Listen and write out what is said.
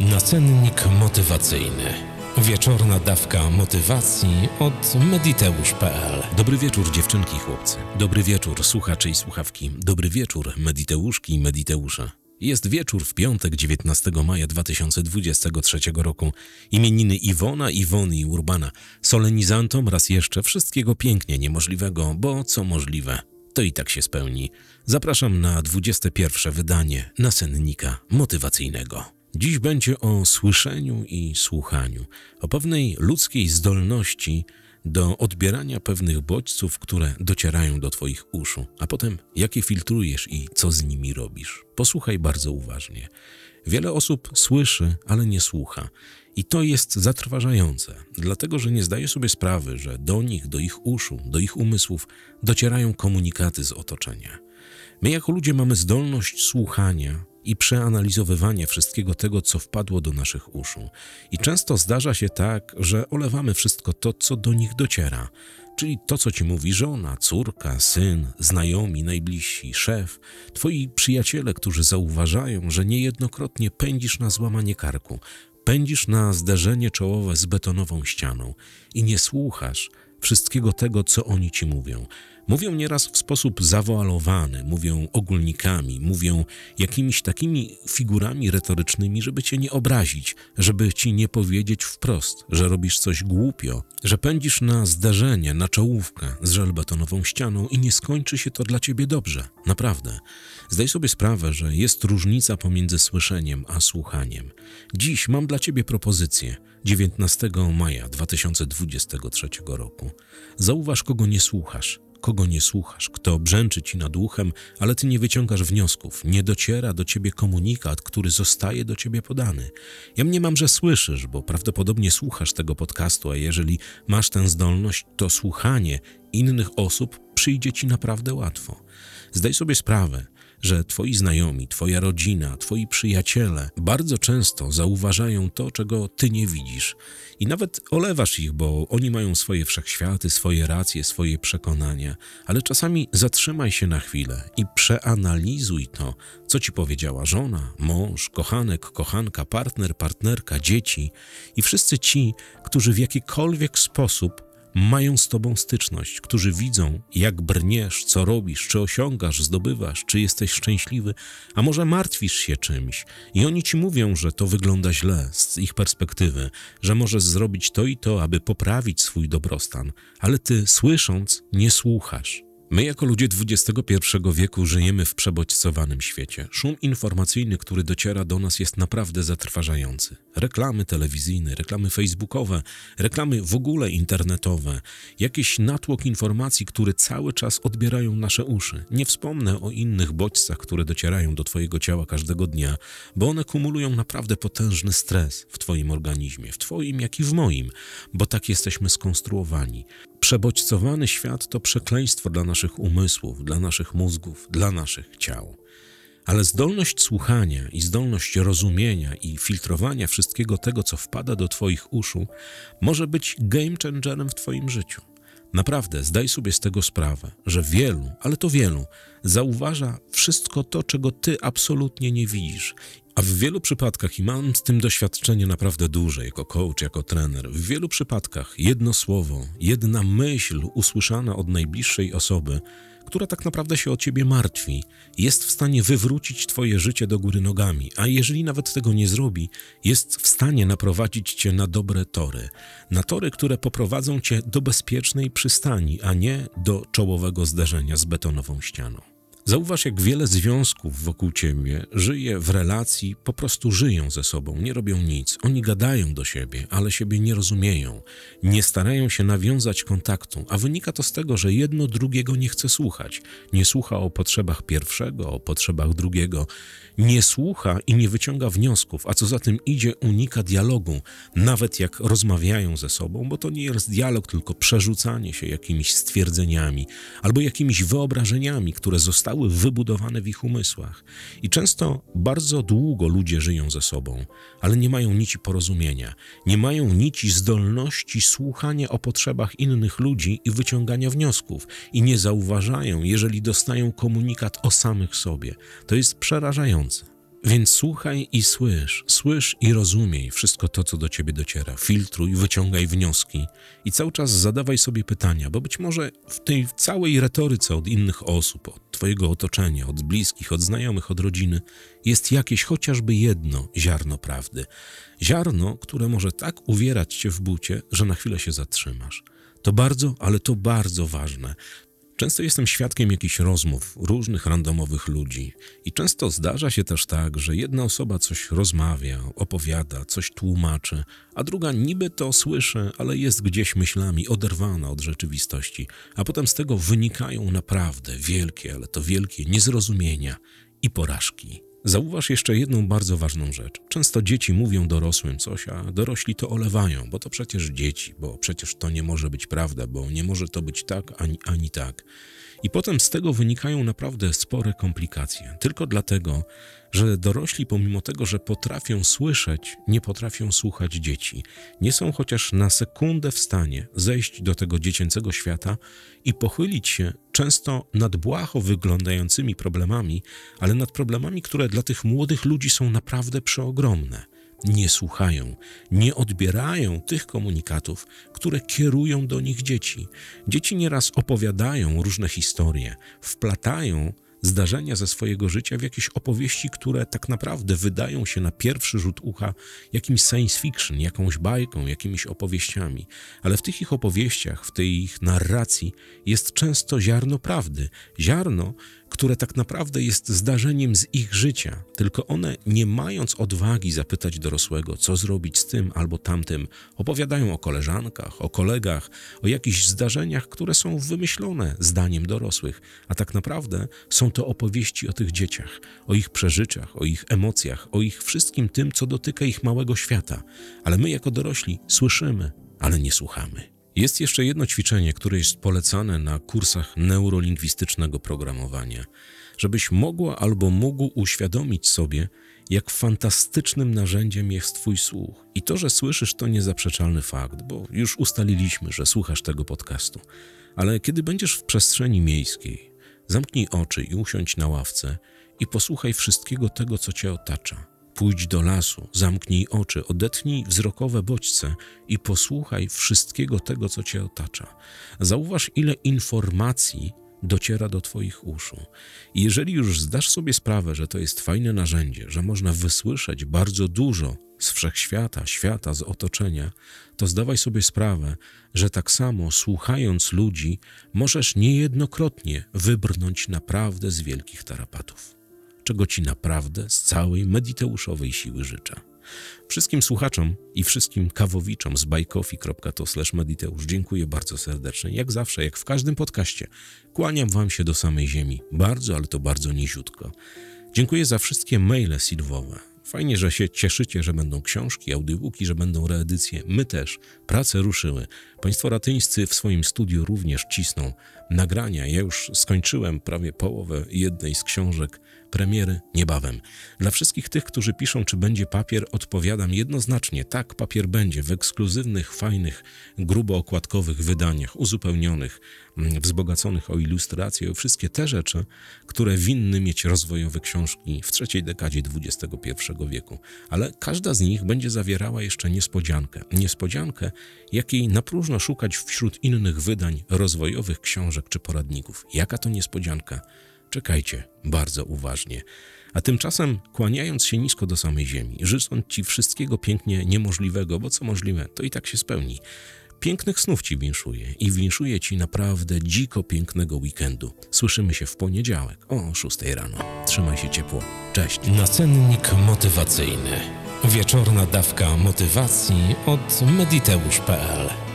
Nacennik motywacyjny. Wieczorna dawka motywacji od mediteusz.pl. Dobry wieczór dziewczynki i chłopcy. Dobry wieczór słuchacze i słuchawki. Dobry wieczór mediteuszki i mediteusze. Jest wieczór w piątek 19 maja 2023 roku. Imieniny Iwona, Iwony i Urbana. Solenizantom raz jeszcze wszystkiego pięknie niemożliwego, bo co możliwe, to i tak się spełni. Zapraszam na 21 wydanie nasennika motywacyjnego. Dziś będzie o słyszeniu i słuchaniu, o pewnej ludzkiej zdolności do odbierania pewnych bodźców, które docierają do Twoich uszu, a potem jakie filtrujesz i co z nimi robisz. Posłuchaj bardzo uważnie. Wiele osób słyszy, ale nie słucha. I to jest zatrważające, dlatego że nie zdaje sobie sprawy, że do nich, do ich uszu, do ich umysłów docierają komunikaty z otoczenia. My jako ludzie mamy zdolność słuchania i przeanalizowywania wszystkiego tego, co wpadło do naszych uszu. I często zdarza się tak, że olewamy wszystko to, co do nich dociera, czyli to, co ci mówi żona, córka, syn, znajomi, najbliżsi, szef, twoi przyjaciele, którzy zauważają, że niejednokrotnie pędzisz na złamanie karku, pędzisz na zderzenie czołowe z betonową ścianą i nie słuchasz wszystkiego tego, co oni ci mówią. Mówią nieraz w sposób zawoalowany, mówią ogólnikami, mówią jakimiś takimi figurami retorycznymi, żeby cię nie obrazić, żeby ci nie powiedzieć wprost, że robisz coś głupio, że pędzisz na zdarzenie, na czołówkę z żelbetonową ścianą i nie skończy się to dla ciebie dobrze. Naprawdę. Zdaj sobie sprawę, że jest różnica pomiędzy słyszeniem a słuchaniem. Dziś mam dla ciebie propozycję. 19 maja 2023 roku. Zauważ, kogo nie słuchasz kogo nie słuchasz, kto brzęczy ci nad uchem, ale ty nie wyciągasz wniosków, nie dociera do ciebie komunikat, który zostaje do ciebie podany. Ja mniemam, że słyszysz, bo prawdopodobnie słuchasz tego podcastu, a jeżeli masz tę zdolność, to słuchanie innych osób przyjdzie ci naprawdę łatwo. Zdaj sobie sprawę, że twoi znajomi, twoja rodzina, twoi przyjaciele bardzo często zauważają to, czego ty nie widzisz. I nawet olewasz ich, bo oni mają swoje wszechświaty, swoje racje, swoje przekonania, ale czasami zatrzymaj się na chwilę i przeanalizuj to, co ci powiedziała żona, mąż, kochanek, kochanka, partner, partnerka, dzieci i wszyscy ci, którzy w jakikolwiek sposób mają z Tobą styczność, którzy widzą, jak brniesz, co robisz, czy osiągasz, zdobywasz, czy jesteś szczęśliwy, a może martwisz się czymś i oni Ci mówią, że to wygląda źle z ich perspektywy, że możesz zrobić to i to, aby poprawić swój dobrostan, ale Ty słysząc nie słuchasz. My, jako ludzie XXI wieku, żyjemy w przebodźcowanym świecie. Szum informacyjny, który dociera do nas, jest naprawdę zatrważający. Reklamy telewizyjne, reklamy facebookowe, reklamy w ogóle internetowe, jakiś natłok informacji, które cały czas odbierają nasze uszy. Nie wspomnę o innych bodźcach, które docierają do Twojego ciała każdego dnia, bo one kumulują naprawdę potężny stres w Twoim organizmie, w Twoim, jak i w moim, bo tak jesteśmy skonstruowani. Przebodźcowany świat to przekleństwo dla naszych umysłów, dla naszych mózgów, dla naszych ciał. Ale zdolność słuchania i zdolność rozumienia i filtrowania wszystkiego tego, co wpada do Twoich uszu, może być game changerem w Twoim życiu. Naprawdę zdaj sobie z tego sprawę, że wielu, ale to wielu, zauważa wszystko to, czego Ty absolutnie nie widzisz. A w wielu przypadkach, i mam z tym doświadczenie naprawdę duże, jako coach, jako trener, w wielu przypadkach jedno słowo, jedna myśl usłyszana od najbliższej osoby, która tak naprawdę się o ciebie martwi, jest w stanie wywrócić twoje życie do góry nogami, a jeżeli nawet tego nie zrobi, jest w stanie naprowadzić cię na dobre tory, na tory, które poprowadzą cię do bezpiecznej przystani, a nie do czołowego zderzenia z betonową ścianą. Zauważ, jak wiele związków wokół ciebie żyje w relacji, po prostu żyją ze sobą, nie robią nic. Oni gadają do siebie, ale siebie nie rozumieją, nie starają się nawiązać kontaktu, a wynika to z tego, że jedno drugiego nie chce słuchać. Nie słucha o potrzebach pierwszego, o potrzebach drugiego, nie słucha i nie wyciąga wniosków, a co za tym idzie, unika dialogu, nawet jak rozmawiają ze sobą, bo to nie jest dialog, tylko przerzucanie się jakimiś stwierdzeniami albo jakimiś wyobrażeniami, które zostały zostały wybudowane w ich umysłach. I często bardzo długo ludzie żyją ze sobą, ale nie mają nici porozumienia, nie mają nici zdolności słuchania o potrzebach innych ludzi i wyciągania wniosków, i nie zauważają, jeżeli dostają komunikat o samych sobie. To jest przerażające. Więc słuchaj i słysz, słysz i rozumiej wszystko to, co do ciebie dociera. Filtruj, wyciągaj wnioski i cały czas zadawaj sobie pytania, bo być może w tej całej retoryce od innych osób, od twojego otoczenia, od bliskich, od znajomych, od rodziny jest jakieś chociażby jedno ziarno prawdy. Ziarno, które może tak uwierać cię w bucie, że na chwilę się zatrzymasz. To bardzo, ale to bardzo ważne. Często jestem świadkiem jakichś rozmów różnych randomowych ludzi i często zdarza się też tak, że jedna osoba coś rozmawia, opowiada, coś tłumaczy, a druga niby to słyszy, ale jest gdzieś myślami oderwana od rzeczywistości, a potem z tego wynikają naprawdę wielkie, ale to wielkie niezrozumienia i porażki. Zauważ jeszcze jedną bardzo ważną rzecz. Często dzieci mówią dorosłym coś, a dorośli to olewają, bo to przecież dzieci, bo przecież to nie może być prawda, bo nie może to być tak ani, ani tak. I potem z tego wynikają naprawdę spore komplikacje. Tylko dlatego, że dorośli, pomimo tego, że potrafią słyszeć, nie potrafią słuchać dzieci. Nie są chociaż na sekundę w stanie zejść do tego dziecięcego świata i pochylić się często nad błaho wyglądającymi problemami, ale nad problemami, które dla tych młodych ludzi są naprawdę przeogromne nie słuchają, nie odbierają tych komunikatów, które kierują do nich dzieci. Dzieci nieraz opowiadają różne historie, wplatają zdarzenia ze swojego życia w jakieś opowieści, które tak naprawdę wydają się na pierwszy rzut ucha jakimś science fiction, jakąś bajką, jakimiś opowieściami. Ale w tych ich opowieściach, w tej ich narracji jest często ziarno prawdy. Ziarno, które tak naprawdę jest zdarzeniem z ich życia, tylko one, nie mając odwagi zapytać dorosłego, co zrobić z tym albo tamtym, opowiadają o koleżankach, o kolegach, o jakichś zdarzeniach, które są wymyślone zdaniem dorosłych, a tak naprawdę są to opowieści o tych dzieciach, o ich przeżyczach, o ich emocjach, o ich wszystkim tym, co dotyka ich małego świata. Ale my, jako dorośli, słyszymy, ale nie słuchamy. Jest jeszcze jedno ćwiczenie, które jest polecane na kursach neurolingwistycznego programowania, żebyś mogła albo mógł uświadomić sobie, jak fantastycznym narzędziem jest Twój słuch. I to, że słyszysz, to niezaprzeczalny fakt, bo już ustaliliśmy, że słuchasz tego podcastu. Ale kiedy będziesz w przestrzeni miejskiej, zamknij oczy i usiądź na ławce i posłuchaj wszystkiego tego, co Cię otacza. Pójdź do lasu, zamknij oczy, odetnij wzrokowe bodźce i posłuchaj wszystkiego tego, co cię otacza. Zauważ, ile informacji dociera do Twoich uszu. Jeżeli już zdasz sobie sprawę, że to jest fajne narzędzie, że można wysłyszeć bardzo dużo z wszechświata, świata, z otoczenia, to zdawaj sobie sprawę, że tak samo słuchając ludzi, możesz niejednokrotnie wybrnąć naprawdę z wielkich tarapatów czego Ci naprawdę z całej mediteuszowej siły życzę. Wszystkim słuchaczom i wszystkim kawowiczom z bajkofi.to mediteusz dziękuję bardzo serdecznie. Jak zawsze, jak w każdym podcaście, kłaniam Wam się do samej ziemi. Bardzo, ale to bardzo niziutko. Dziękuję za wszystkie maile silwowe. Fajnie, że się cieszycie, że będą książki, audiobooki, że będą reedycje. My też. Prace ruszyły. Państwo ratyńscy w swoim studiu również cisną nagrania. Ja już skończyłem prawie połowę jednej z książek premiery niebawem. Dla wszystkich tych, którzy piszą, czy będzie papier, odpowiadam jednoznacznie: tak, papier będzie w ekskluzywnych, fajnych, grubo okładkowych wydaniach, uzupełnionych, mm, wzbogaconych o ilustracje, o wszystkie te rzeczy, które winny mieć rozwojowe książki w trzeciej dekadzie XXI wieku. Ale każda z nich będzie zawierała jeszcze niespodziankę. Niespodziankę, jakiej na próżno szukać wśród innych wydań rozwojowych książek czy poradników. Jaka to niespodzianka? Czekajcie bardzo uważnie. A tymczasem, kłaniając się nisko do samej ziemi, życząc Ci wszystkiego pięknie niemożliwego, bo co możliwe, to i tak się spełni. Pięknych snów Ci winszuję i winszuję Ci naprawdę dziko pięknego weekendu. Słyszymy się w poniedziałek o 6 rano. Trzymaj się ciepło. Cześć. Nacennik motywacyjny. Wieczorna dawka motywacji od mediteusz.pl